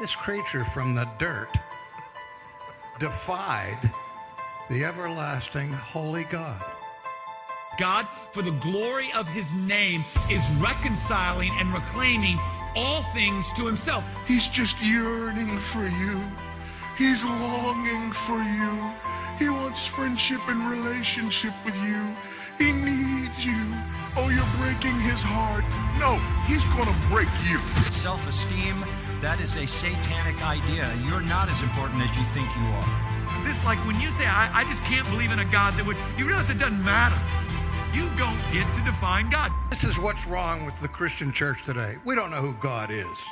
This creature from the dirt defied the everlasting holy God. God, for the glory of his name, is reconciling and reclaiming all things to himself. He's just yearning for you. He's longing for you. He wants friendship and relationship with you. He needs you. Oh, you're breaking his heart. No, he's going to break you. Self esteem, that is a satanic idea. You're not as important as you think you are. This, like when you say, I, I just can't believe in a God that would, you realize it doesn't matter. You don't get to define God. This is what's wrong with the Christian church today. We don't know who God is.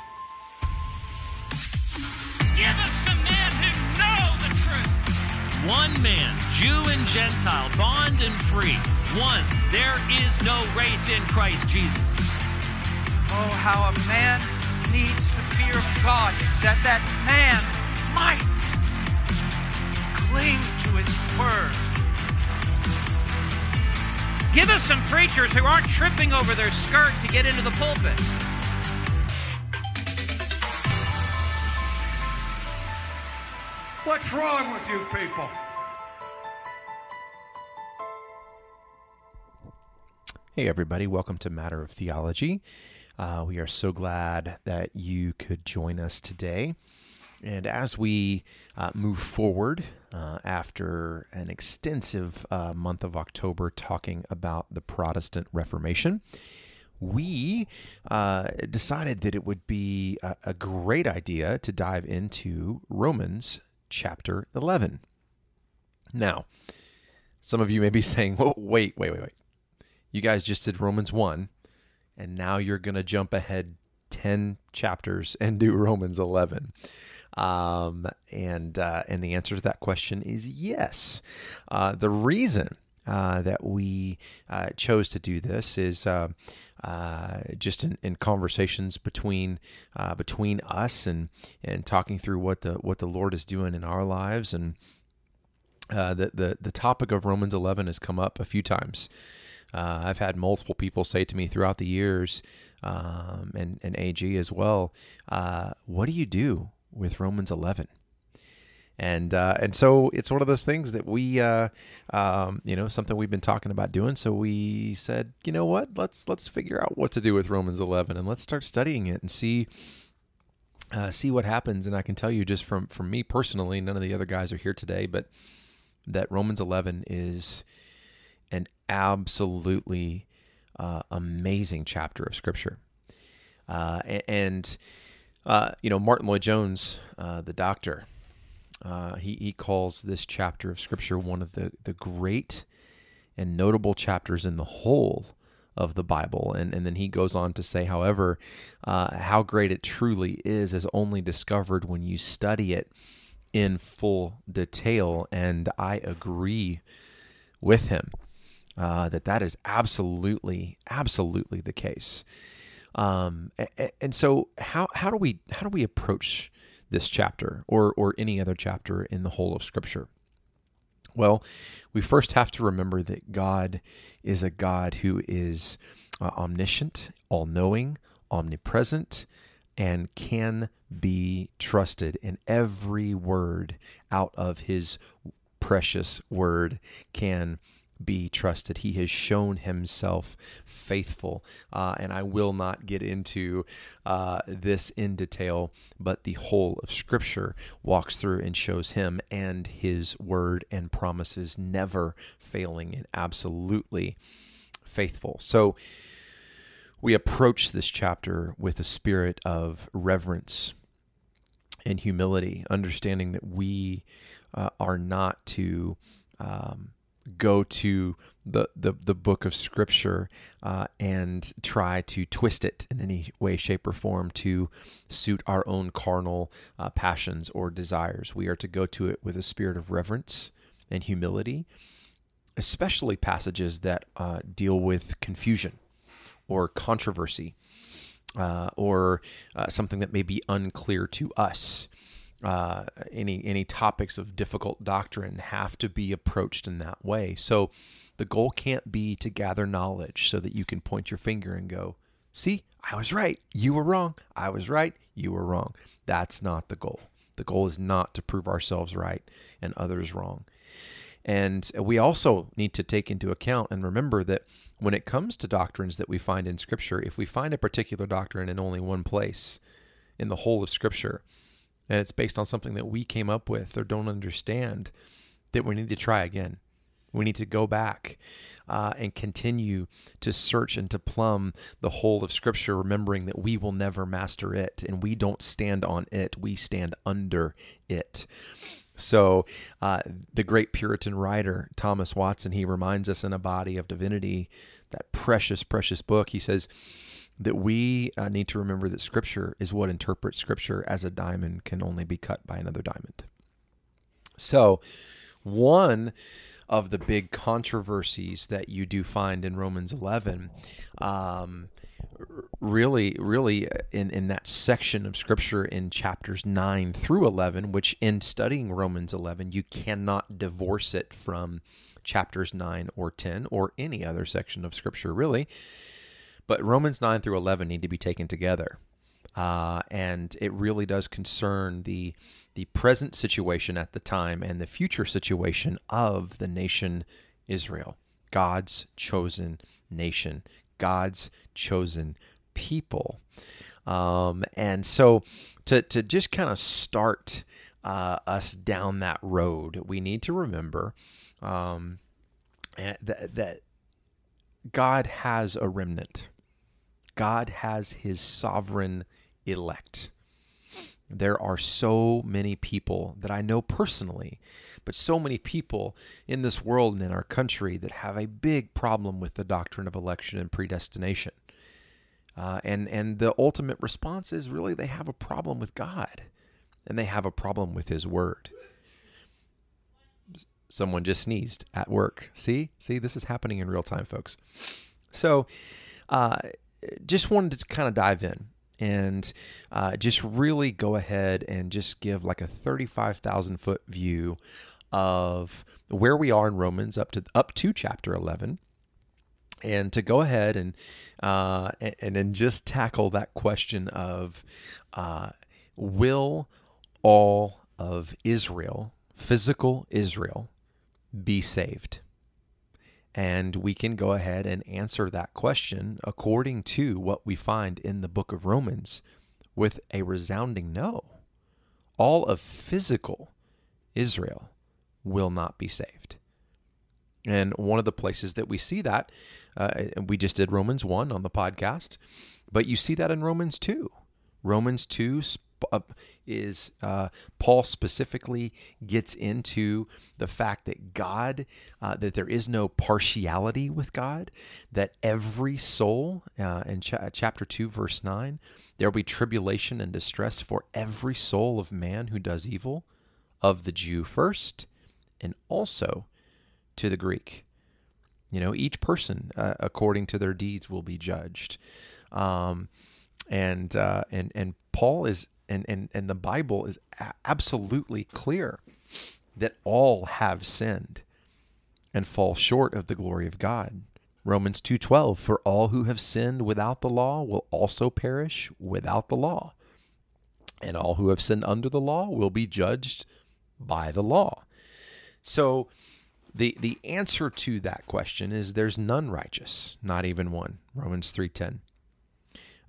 Give us some men who know the truth. One man, Jew and Gentile, bond and free. One, there is no race in Christ Jesus. Oh, how a man needs to fear God, that that man might cling to his word. Give us some preachers who aren't tripping over their skirt to get into the pulpit. What's wrong with you people? Hey, everybody, welcome to Matter of Theology. Uh, we are so glad that you could join us today. And as we uh, move forward uh, after an extensive uh, month of October talking about the Protestant Reformation, we uh, decided that it would be a, a great idea to dive into Romans chapter 11. Now, some of you may be saying, wait, wait, wait, wait. You guys just did Romans 1, and now you're going to jump ahead 10 chapters and do Romans 11. Um, and uh, and the answer to that question is yes. Uh, the reason uh, that we uh, chose to do this is uh, uh, just in, in, conversations between between us and and talking through what the what the Lord is doing in our lives and the, the the topic of Romans 11 has come up a few times. I've had multiple people say to me throughout the years, um, and and AG as well, what do you do with Romans 11. And uh, and so it's one of those things that we, uh, um, you know, something we've been talking about doing. So we said, you know what, let's let's figure out what to do with Romans 11 and let's start studying it and see uh, see what happens. And I can tell you just from from me personally, none of the other guys are here today, but that Romans 11 is absolutely uh, amazing chapter of Scripture, uh, and uh, you know, Martyn Lloyd-Jones, uh, the doctor, uh, he, he calls this chapter of Scripture one of the, the great and notable chapters in the whole of the Bible. And, and then he goes on to say, however, uh, how great it truly is is only discovered when you study it in full detail. And I agree with him uh, that that is absolutely, absolutely the case. Um, and so how how do we how do we approach this chapter or or any other chapter in the whole of Scripture? Well, we first have to remember that God is a God who is uh, omniscient, all knowing, omnipresent, and can be trusted. And every word out of his precious word can be trusted. He has shown himself faithful. Uh, and I will not get into uh, this in detail, but the whole of Scripture walks through and shows him and his word and promises never failing and absolutely faithful. So we approach this chapter with a spirit of reverence and humility, understanding that we uh, are not to. Um, go to the, the, the book of scripture uh, and try to twist it in any way, shape, or form to suit our own carnal uh, passions or desires. We are to go to it with a spirit of reverence and humility, especially passages that uh, deal with confusion or controversy. Uh, or uh, something that may be unclear to us uh, any any topics of difficult doctrine have to be approached in that way. So the goal can't be to gather knowledge so that you can point your finger and go, See, I was right. You were wrong. I was right. You were wrong. That's not the goal. The goal is not to prove ourselves right and others wrong. And we also need to take into account and remember that when it comes to doctrines that we find in Scripture, if we find a particular doctrine in only one place in the whole of Scripture, and it's based on something that we came up with or don't understand, that we need to try again. We need to go back uh, and continue to search and to plumb the whole of Scripture, remembering that we will never master it and we don't stand on it, we stand under it. So, uh, the great Puritan writer Thomas Watson, he reminds us in A Body of Divinity, that precious, precious book. He says that we uh, need to remember that Scripture is what interprets Scripture as a diamond can only be cut by another diamond. So, one of the big controversies that you do find in Romans 11. Um, really, really, in, in that section of scripture in chapters 9 through 11, which in studying Romans 11, you cannot divorce it from chapters 9 or 10 or any other section of scripture, really. But Romans 9 through 11 need to be taken together. Uh, and it really does concern the the present situation at the time and the future situation of the nation Israel, God's chosen nation, God's chosen people. Um, and so, to to just kind of start uh, us down that road, we need to remember um, eh, that that God has a remnant. God has His sovereign elect. There are so many people that I know personally, but so many people in this world and in our country that have a big problem with the doctrine of election and predestination. Uh, and and the ultimate response is really they have a problem with God, and they have a problem with His Word. Someone just sneezed at work. See, see, this is happening in real time, folks. So, uh, just wanted to kind of dive in and uh, just really go ahead and just give like a 35,000 foot view of where we are in Romans up to up to chapter 11 and to go ahead and uh, and, then just tackle that question of uh, will all of Israel, physical Israel, be saved? And we can go ahead and answer that question according to what we find in the book of Romans with a resounding no. All of physical Israel will not be saved. And one of the places that we see that, uh, we just did Romans 1 on the podcast, but you see that in Romans 2. Romans 2 uh, is uh, Paul specifically gets into the fact that God, uh, that there is no partiality with God, that every soul, uh, in ch- chapter 2, verse 9, there will be tribulation and distress for every soul of man who does evil, of the Jew first, and also to the Greek. You know, each person, uh, according to their deeds, will be judged. Um, and uh, and and Paul is and, and, and the Bible is a- absolutely clear that all have sinned and fall short of the glory of God. Romans 2:12 for all who have sinned without the law will also perish without the law. And all who have sinned under the law will be judged by the law. So the the answer to that question is there's none righteous, not even one. Romans 3:10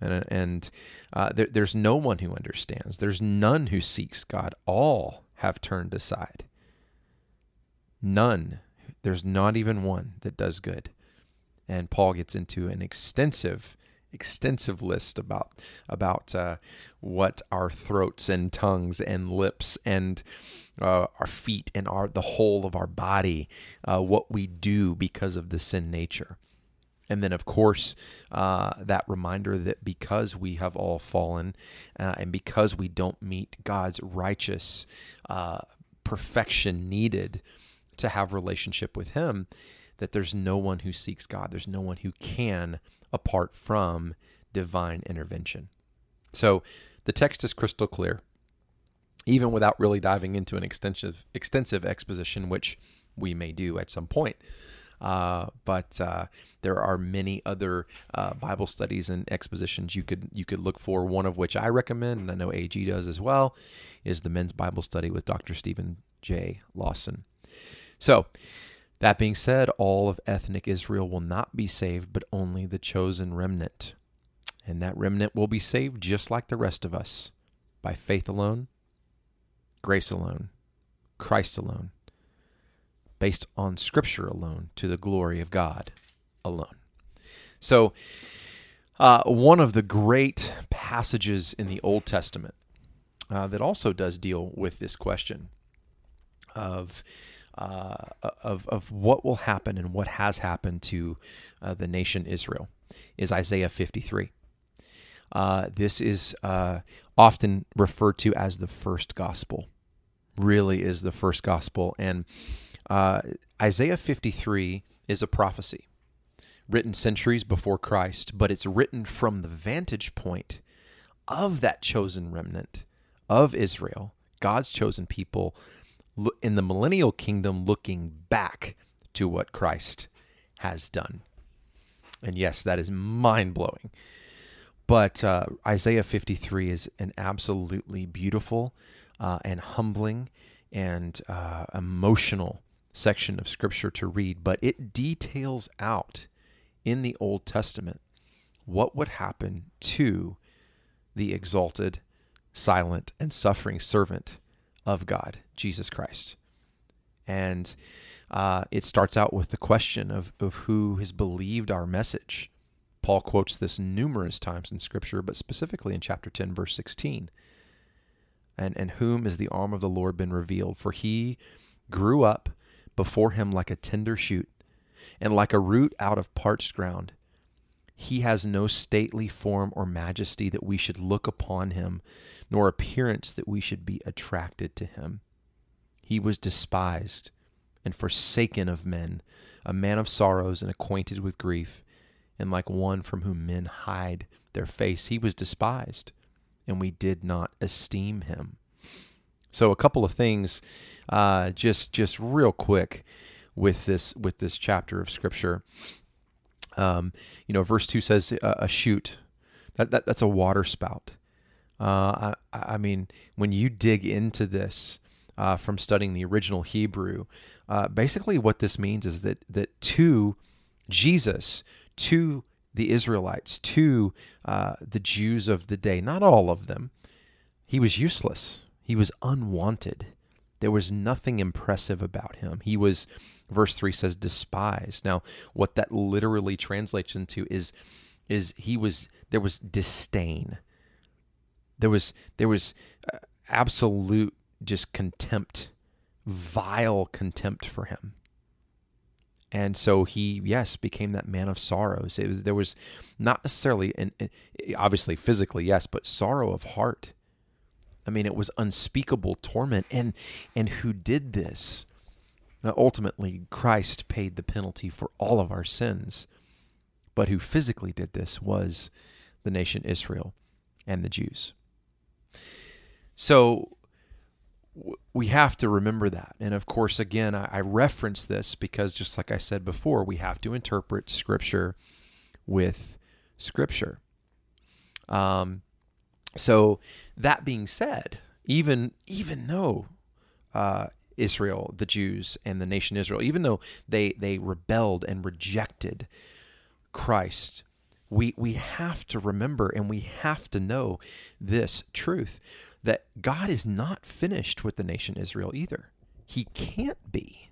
and, and uh, there, there's no one who understands. There's none who seeks God. All have turned aside. None. There's not even one that does good. And Paul gets into an extensive, extensive list about about uh, what our throats and tongues and lips and uh, our feet and our the whole of our body, uh, what we do because of the sin nature. And then, of course, uh, that reminder that because we have all fallen uh, and because we don't meet God's righteous uh, perfection needed to have relationship with Him, that there's no one who seeks God. There's no one who can apart from divine intervention. So the text is crystal clear, even without really diving into an extensive extensive exposition, which we may do at some point. Uh, but uh, there are many other uh, Bible studies and expositions you could you could look for. One of which I recommend, and I know AG does as well, is the Men's Bible Study with Dr. Steven J. Lawson. So, that being said, all of ethnic Israel will not be saved, but only the chosen remnant. And that remnant will be saved just like the rest of us by faith alone, grace alone, Christ alone, based on Scripture alone, to the glory of God alone. So, uh, one of the great passages in the Old Testament uh, that also does deal with this question of uh, of of what will happen and what has happened to uh, the nation Israel is Isaiah 53. Uh, this is uh, often referred to as the first gospel. Really, is the first gospel, and uh, Isaiah 53 is a prophecy written centuries before Christ, but it's written from the vantage point of that chosen remnant of Israel, God's chosen people in the millennial kingdom looking back to what Christ has done. And yes, that is mind blowing. But uh, Isaiah 53 is an absolutely beautiful uh, and humbling and uh, emotional section of scripture to read, but it details out in the Old Testament what would happen to the exalted, silent, and suffering servant of God, Jesus Christ. And uh, it starts out with the question of, of who has believed our message. Paul quotes this numerous times in Scripture, but specifically in chapter 10, verse 16. And, and whom is the arm of the Lord been revealed? For he grew up before him like a tender shoot, and like a root out of parched ground. He has no stately form or majesty that we should look upon him, nor appearance that we should be attracted to him. He was despised and forsaken of men, a man of sorrows and acquainted with grief, and like one from whom men hide their face. He was despised, and we did not esteem him. So, a couple of things, uh, just just real quick, with this with this chapter of scripture. Um, you know, verse two says a shoot. That, that that's a water spout. Uh, I, I mean, when you dig into this uh, from studying the original Hebrew, uh, basically what this means is that that to Jesus, to the Israelites, to uh, the Jews of the day, not all of them, he was useless. He was unwanted. There was nothing impressive about him. He was verse 3 says despised. Now what that literally translates into is is he was there was disdain. There was there was uh, absolute just contempt vile contempt for him. And so he yes became that man of sorrows. It was there was not necessarily and obviously physically yes but sorrow of heart i mean it was unspeakable torment and and who did this now, ultimately, Christ paid the penalty for all of our sins, but who physically did this was the nation Israel and the Jews. So we have to remember that. And of course, again, I, I reference this because, just like I said before, we have to interpret Scripture with Scripture. Um, so that being said, even even though uh, Israel, the Jews, and the nation Israel, even though they, they rebelled and rejected Christ, we, we have to remember and we have to know this truth that God is not finished with the nation Israel either. He can't be.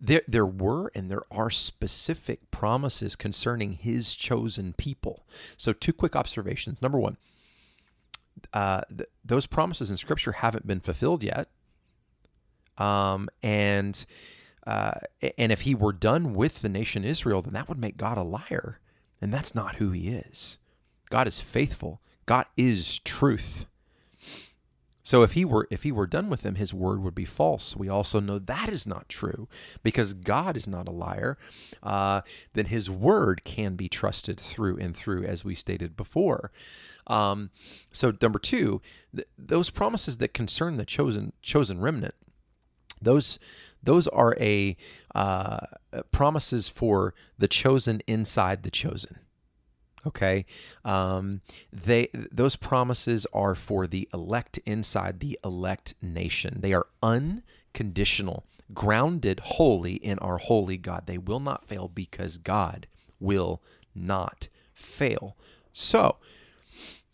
There, there were and there are specific promises concerning his chosen people. So, two quick observations. Number one, uh, th- those promises in Scripture haven't been fulfilled yet. Um, and uh, and if he were done with the nation Israel, then that would make God a liar, and that's not who He is. God is faithful. God is truth. So if he were if he were done with them, his word would be false. We also know that is not true because God is not a liar. Uh, then his word can be trusted through and through, as we stated before. Um, so number two, th- those promises that concern the chosen chosen remnant those those are a uh, promises for the chosen inside the chosen. Okay, um, they those promises are for the elect inside the elect nation. They are unconditional, grounded wholly in our holy God. They will not fail because God will not fail. So,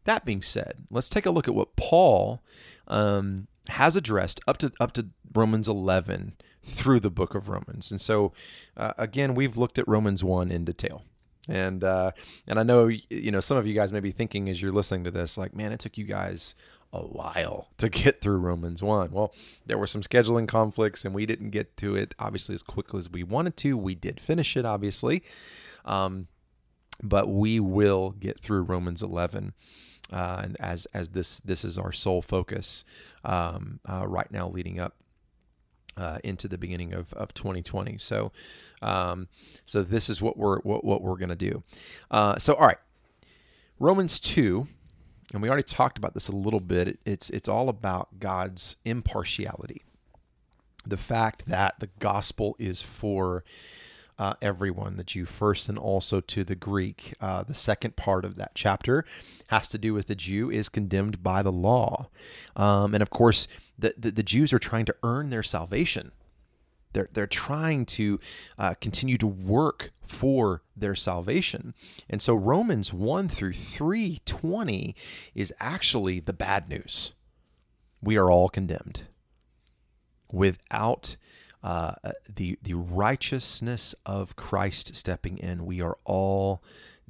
that being said, let's take a look at what Paul um, has addressed up to up to Romans 11 through the book of Romans. And so, uh, again, we've looked at Romans 1 in detail. And uh, and I know you know some of you guys may be thinking as you're listening to this, like, man, it took you guys a while to get through Romans one. Well, there were some scheduling conflicts, and we didn't get to it obviously as quickly as we wanted to. We did finish it, obviously, um, but we will get through Romans eleven. Uh, and as as this this is our sole focus um, uh, right now, leading up uh, into the beginning of, of 2020. So, um, so this is what we're what, what we're going to do. Uh, so, all right, Romans two, and we already talked about this a little bit. It's it's all about God's impartiality, the fact that the gospel is for uh, everyone, the Jew first and also to the Greek. Uh, the second part of that chapter has to do with the Jew is condemned by the law. Um, and of course, the, the, the, Jews are trying to earn their salvation. They're, they're trying to uh, continue to work for their salvation. And so Romans 1 through 320 is actually the bad news. We are all condemned without uh, the the righteousness of Christ stepping in, we are all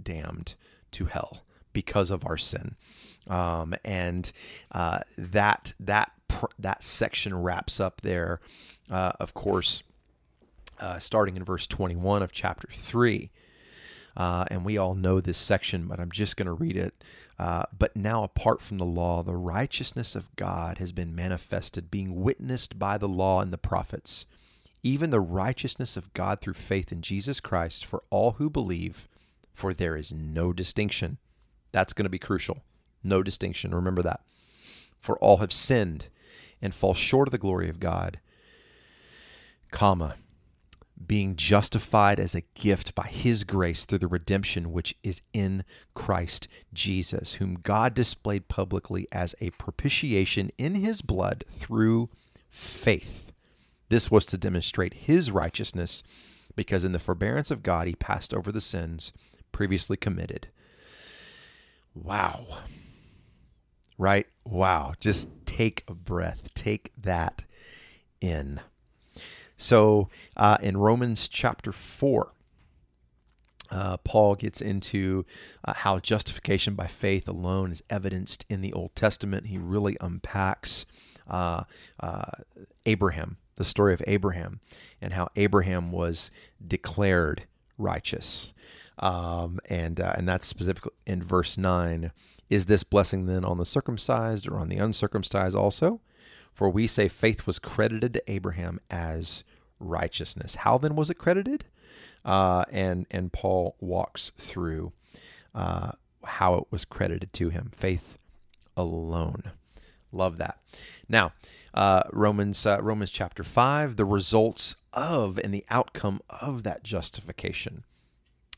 damned to hell because of our sin, um, and uh, that that that section wraps up there. Uh, of course, uh, starting in verse twenty one of chapter three. Uh, and we all know this section, but I'm just going to read it. Uh, but now, apart from the law, the righteousness of God has been manifested, being witnessed by the law and the prophets even the righteousness of God through faith in Jesus Christ for all who believe, for there is no distinction. That's going to be crucial. No distinction. Remember that. For all have sinned and fall short of the glory of God, comma, being justified as a gift by his grace through the redemption which is in Christ Jesus, whom God displayed publicly as a propitiation in his blood through faith this was to demonstrate his righteousness, because in the forbearance of God he passed over the sins previously committed. Wow. Right? Wow. Just take a breath. Take that in. So uh, in Romans chapter 4, uh, Paul gets into uh, how justification by faith alone is evidenced in the Old Testament. He really unpacks uh, uh Abraham the story of Abraham and how Abraham was declared righteous. Um, and uh, and that's specifically in verse nine. Is this blessing then on the circumcised or on the uncircumcised also? For we say faith was credited to Abraham as righteousness. How then was it credited? Uh, and and Paul walks through uh, how it was credited to him. Faith alone. Love that. Now, uh, Romans uh, Romans chapter five, the results of and the outcome of that justification.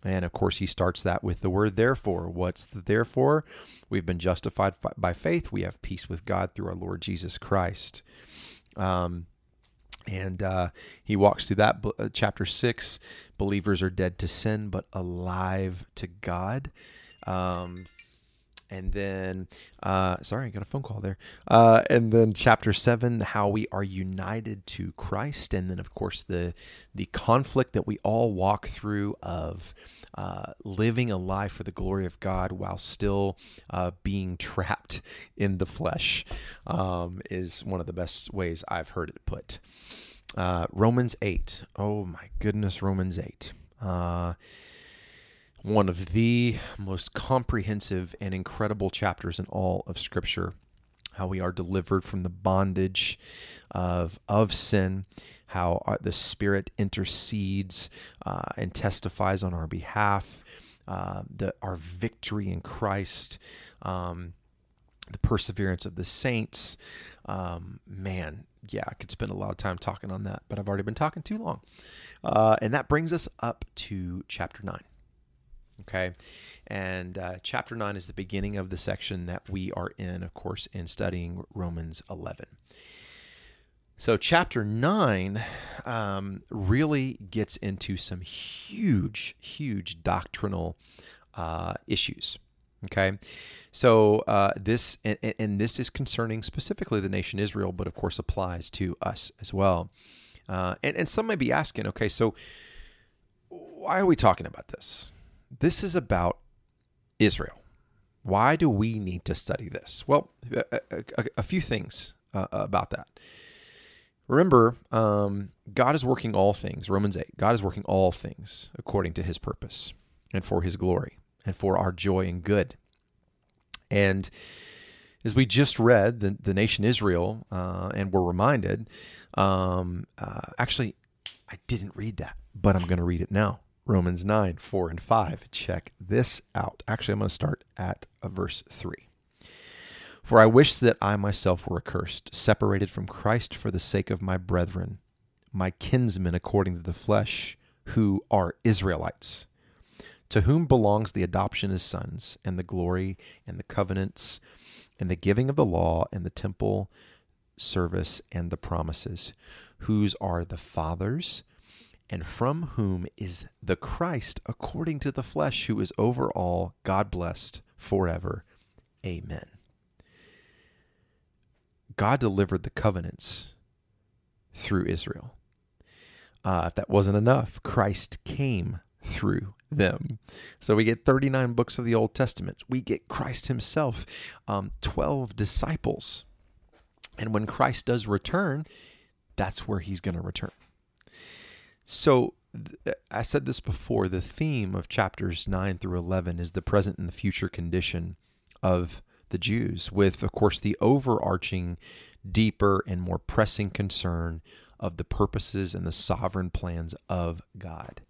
And of course, he starts that with the word therefore. What's the therefore? We've been justified by faith. We have peace with God through our Lord Jesus Christ. Um, and uh, he walks through that uh, chapter six. Believers are dead to sin, but alive to God. Um, and then uh, sorry i got a phone call there. Uh, and then chapter 7 how we are united to christ and then of course the the conflict that we all walk through of uh, living a life for the glory of god while still uh, being trapped in the flesh um, is one of the best ways i've heard it put. Uh, romans 8 oh my goodness romans 8 uh, one of the most comprehensive and incredible chapters in all of Scripture. How we are delivered from the bondage of, of sin, how our, the Spirit intercedes uh, and testifies on our behalf, uh, the, our victory in Christ, um, the perseverance of the saints. Um, man, yeah, I could spend a lot of time talking on that, but I've already been talking too long. Uh, and that brings us up to chapter 9. Okay. And uh, chapter 9 is the beginning of the section that we are in, of course, in studying Romans 11. So, chapter 9 um, really gets into some huge, huge doctrinal uh, issues. Okay, so uh, this and, and, this is concerning specifically the nation Israel, but of course applies to us as well. Uh, and, and some may be asking, okay, so why are we talking about this? This is about Israel. Why do we need to study this? Well, a, a, a few things uh, about that. Remember, um, God is working all things, Romans 8. God is working all things according to his purpose and for his glory and for our joy and good. And as we just read, the, the nation Israel, uh, and we're reminded, um, uh, actually, I didn't read that, but I'm going to read it now. Romans 9, 4 and 5. Check this out. Actually, I'm going to start at uh, verse 3. For I wish that I myself were accursed, separated from Christ for the sake of my brethren, my kinsmen according to the flesh, who are Israelites, to whom belongs the adoption as sons, and the glory, and the covenants, and the giving of the law, and the temple service, and the promises, whose are the fathers, and from whom is the Christ according to the flesh, who is over all, God blessed forever. Amen. God delivered the covenants through Israel. Uh, if that wasn't enough, Christ came through them. So we get 39 books of the Old Testament. We get Christ himself, um, 12 disciples. And when Christ does return, that's where he's going to return. So th- uh, I said this before the theme of chapters 9 through 11 is the present and the future condition of the Jews, with, of course, the overarching, deeper, and more pressing concern of the purposes and the sovereign plans of God.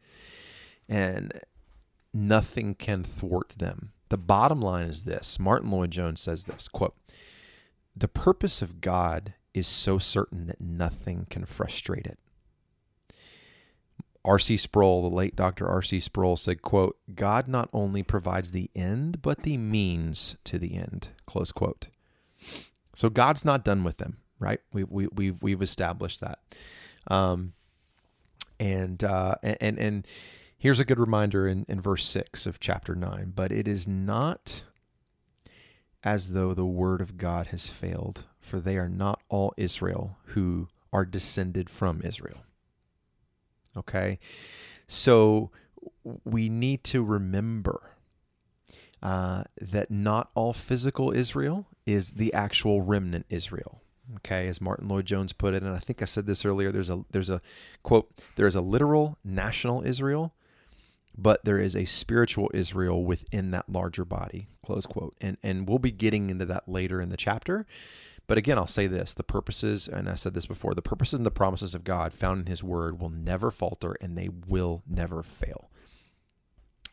And nothing can thwart them. The bottom line is this Martyn Lloyd-Jones says this quote, The purpose of God is so certain that nothing can frustrate it. R.C. Sproul, the late Dr. R.C. Sproul said, quote, God not only provides the end, but the means to the end, close quote. So God's not done with them, right? We, we, we've, we've established that. Um, and, uh, and, and here's a good reminder in, in verse six of chapter nine, but it is not as though the word of God has failed, for they are not all Israel who are descended from Israel. Okay. So we need to remember uh, that not all physical Israel is the actual remnant Israel. Okay, as Martyn Lloyd-Jones put it, and I think I said this earlier. There's a there's a quote. There is a literal national Israel, but there is a spiritual Israel within that larger body. Close quote. And and we'll be getting into that later in the chapter. But again, I'll say this the purposes, and I said this before, the purposes and the promises of God found in His Word will never falter and they will never fail.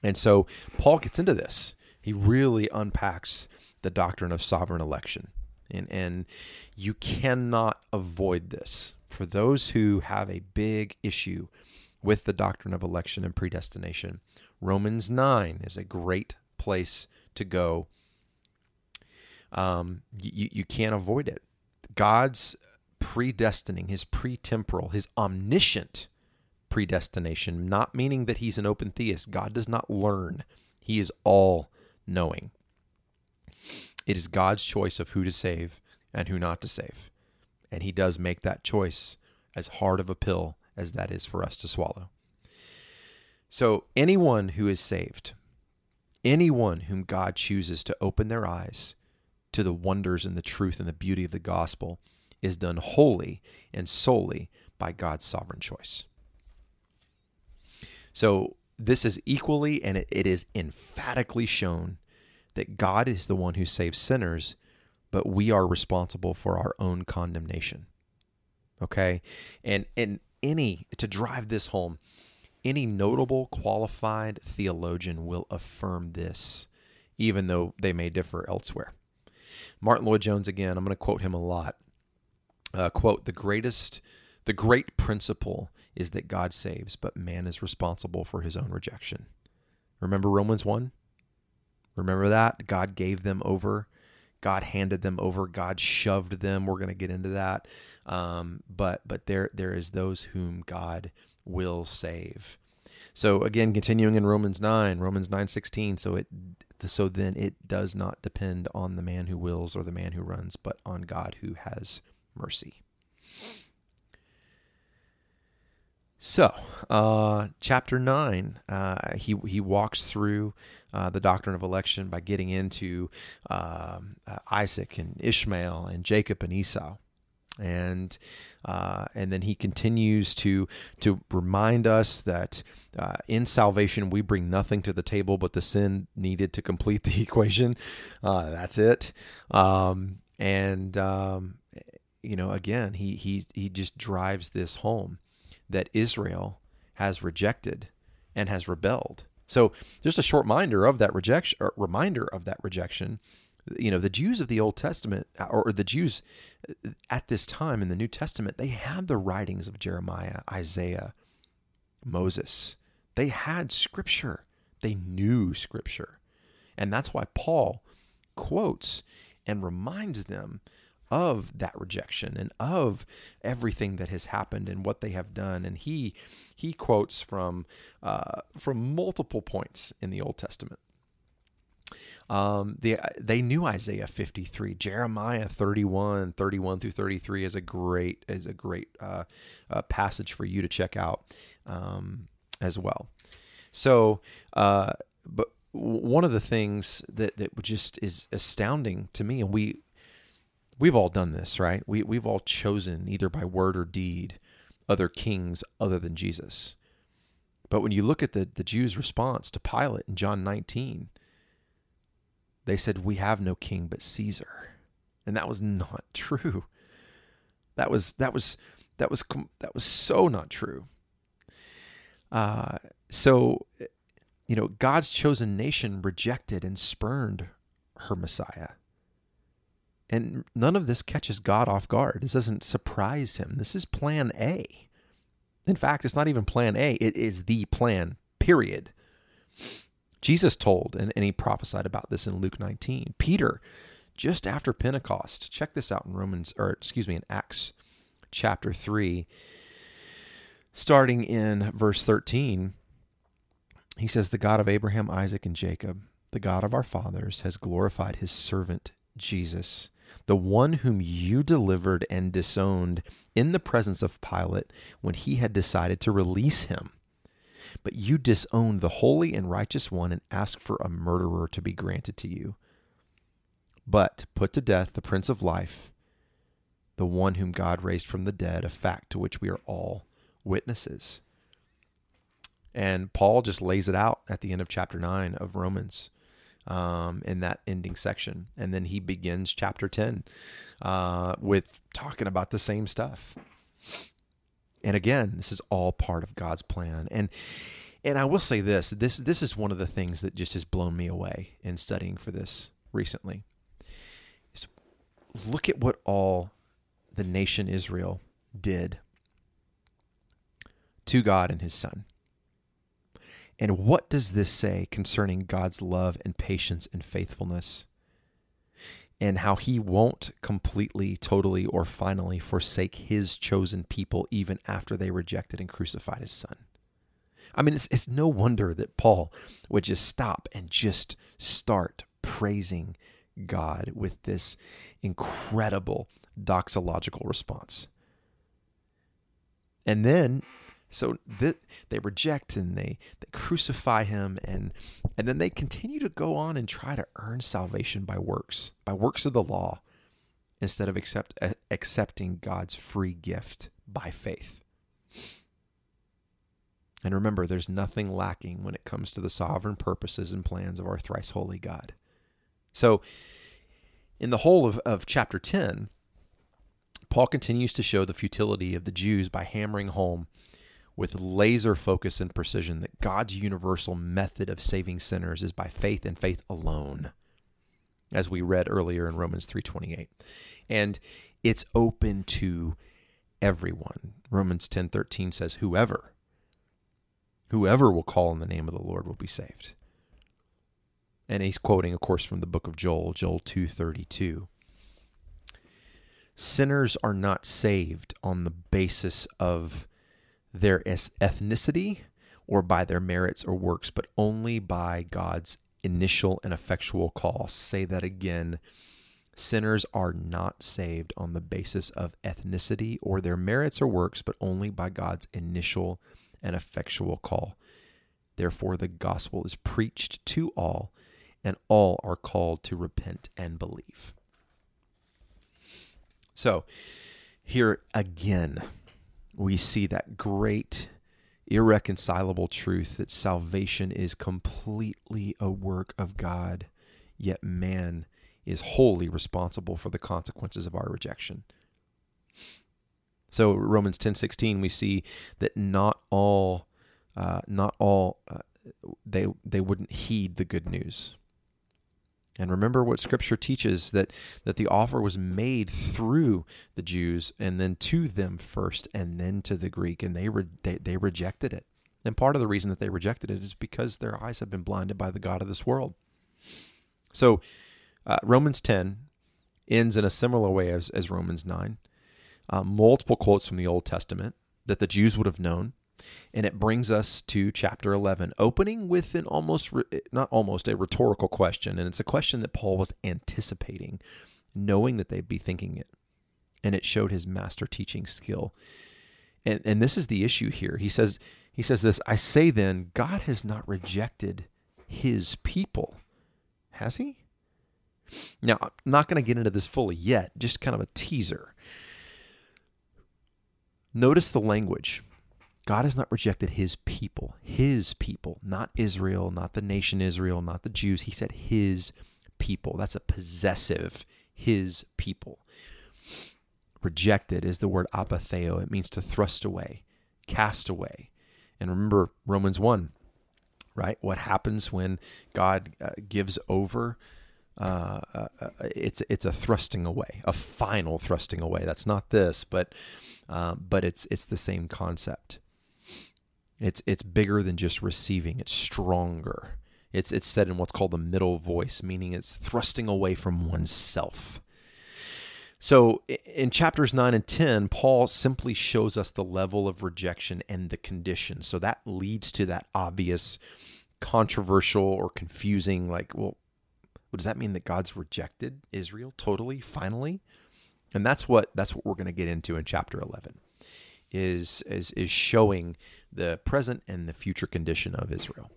And so Paul gets into this. He really unpacks the doctrine of sovereign election. And, and you cannot avoid this. For those who have a big issue with the doctrine of election and predestination, Romans 9 is a great place to go um, you, you can't avoid it. God's predestining, his pretemporal, his omniscient predestination, not meaning that he's an open theist. God does not learn, he is all knowing. It is God's choice of who to save and who not to save. And he does make that choice as hard of a pill as that is for us to swallow. So, anyone who is saved, anyone whom God chooses to open their eyes to the wonders and the truth and the beauty of the gospel is done wholly and solely by God's sovereign choice. So, this is equally and it, is emphatically shown that God is the one who saves sinners, but we are responsible for our own condemnation. Okay? And and any to drive this home, any notable qualified theologian will affirm this, even though they may differ elsewhere. Martyn Lloyd-Jones again, I'm going to quote him a lot. uh, quote, the greatest, the great principle is that God saves, but man is responsible for his own rejection. Remember Romans 1? Remember that? God gave them over. God handed them over. God shoved them. We're going to get into that. Um, but but there there is those whom God will save. So again, continuing in Romans nine, Romans nine sixteen. So it so then it does not depend on the man who wills or the man who runs, but on God who has mercy. So, uh, chapter nine, uh, he he walks through uh, the doctrine of election by getting into um, uh, Isaac and Ishmael and Jacob and Esau, and uh, and then he continues to to remind us that uh, in salvation we bring nothing to the table but the sin needed to complete the equation. that's it, um, and um, you know again he he he just drives this home that Israel has rejected and has rebelled. So just a short reminder of that rejection, reminder of that rejection. You know, the Jews of the Old Testament, or the Jews at this time in the New Testament, they had the writings of Jeremiah, Isaiah, Moses. They had Scripture. They knew Scripture, and that's why Paul quotes and reminds them of that rejection and of everything that has happened and what they have done. And he he quotes from uh, from multiple points in the Old Testament. Um, they, they knew Isaiah 53, Jeremiah 31, 31 through 33 is a great is a great uh, uh, passage for you to check out um, as well. So, uh, but one of the things that that just is astounding to me, and we we've all done this, right? We we've all chosen either by word or deed other kings other than Jesus. But when you look at the, the Jews' response to Pilate in John 19, they said, We have no king but Caesar. And that was not true. That was that was that was that was so not true. Uh, so, you know, God's chosen nation rejected and spurned her Messiah. And none of this catches God off guard. This doesn't surprise him. This is plan A. In fact, it's not even plan A, it is the plan, period. Jesus told, and, and he prophesied about this in Luke 19. Peter, just after Pentecost, check this out in Romans, or excuse me, in Acts chapter 3, starting in verse 13. He says, The God of Abraham, Isaac, and Jacob, the God of our fathers, has glorified his servant Jesus the one whom you delivered and disowned in the presence of Pilate when he had decided to release him. But you disown the holy and righteous one and ask for a murderer to be granted to you. But put to death the Prince of Life, the one whom God raised from the dead, a fact to which we are all witnesses. And Paul just lays it out at the end of chapter 9 of Romans um, in that ending section. And then he begins chapter 10 uh, with talking about the same stuff. And again, this is all part of God's plan. And and I will say this, this this is one of the things that just has blown me away in studying for this recently. Is look at what all the nation Israel did to God and his son. And what does this say concerning God's love and patience and faithfulness? And how he won't completely, totally, or finally forsake his chosen people even after they rejected and crucified his son. I mean, it's, it's no wonder that Paul would just stop and just start praising God with this incredible doxological response. And then so th- they reject and they, they crucify him and and then they continue to go on and try to earn salvation by works, by works of the law, instead of accept, uh, accepting God's free gift by faith. And remember, there's nothing lacking when it comes to the sovereign purposes and plans of our thrice holy God. So, in the whole of, of chapter 10, Paul continues to show the futility of the Jews by hammering home with laser focus and precision that God's universal method of saving sinners is by faith and faith alone as we read earlier in Romans 3:28. And it's open to everyone. Romans 10:13 says whoever whoever will call on the name of the Lord will be saved. And he's quoting of course from the book of Joel, Joel 2:32. Sinners are not saved on the basis of their ethnicity or by their merits or works, but only by God's initial and effectual call. Say that again. Sinners are not saved on the basis of ethnicity or their merits or works, but only by God's initial and effectual call. Therefore, the gospel is preached to all, and all are called to repent and believe. So, here again, we see that great irreconcilable truth that salvation is completely a work of God, yet man is wholly responsible for the consequences of our rejection. So Romans 10:16 we see that not all uh, not all uh, they they wouldn't heed the good news. And remember what Scripture teaches that that the offer was made through the Jews and then to them first and then to the Greek, and they re- they, they rejected it. And part of the reason that they rejected it is because their eyes have been blinded by the God of this world. So uh, Romans 10 ends in a similar way as, as Romans 9. Uh, multiple quotes from the Old Testament that the Jews would have known and it brings us to chapter 11, opening with an almost, not almost, a rhetorical question. And it's a question that Paul was anticipating, knowing that they'd be thinking it. And it showed his master teaching skill. And, and this is the issue here. He says, he says this I say then, God has not rejected his people, has he? Now, I'm not going to get into this fully yet, just kind of a teaser. Notice the language. God has not rejected his people, his people, not Israel, not the nation Israel, not the Jews. He said his people. That's a possessive, his people. Rejected is the word apotheo. It means to thrust away, cast away. And remember Romans 1, right? What happens when God uh, gives over? Uh, uh, it's it's a thrusting away, a final thrusting away. That's not this, but uh, but it's it's the same concept. It's it's bigger than just receiving. It's stronger. It's it's said in what's called the middle voice, meaning it's thrusting away from oneself. So in chapters 9 and 10, Paul simply shows us the level of rejection and the condition. So that leads to that obvious controversial or confusing like, well, what does that mean that God's rejected Israel totally, finally? And that's what that's what we're going to get into in chapter 11 is is is showing the present and the future condition of Israel.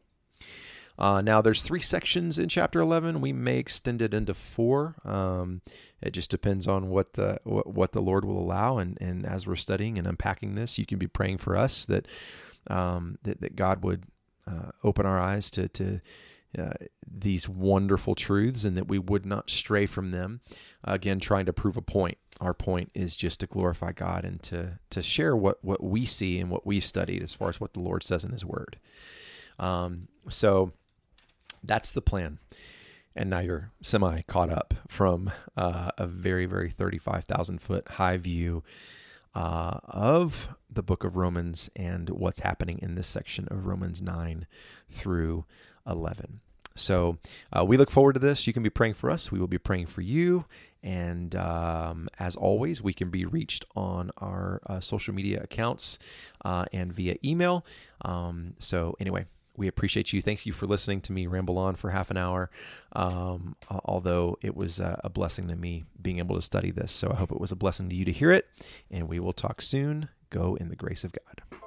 Uh, now, there's three sections in chapter 11. We may extend it into four. Um, it just depends on what the what, what, the Lord will allow. And, and as we're studying and unpacking this, you can be praying for us that um, that, that God would uh, open our eyes to to uh, these wonderful truths and that we would not stray from them. Again, trying to prove a point our point is just to glorify God and to to share what what we see and what we've studied as far as what the Lord says in His Word. Um, so that's the plan. And now you're semi caught up from uh, a very very thirty five thousand foot high view uh, of the book of Romans and what's happening in this section of Romans nine through eleven. So uh, we look forward to this. You can be praying for us. We will be praying for you. And um, as always, we can be reached on our uh, social media accounts uh, and via email. Um, so, anyway, we appreciate you. Thank you for listening to me ramble on for half an hour. Um, although it was a blessing to me being able to study this. So, I hope it was a blessing to you to hear it. And we will talk soon. Go in the grace of God.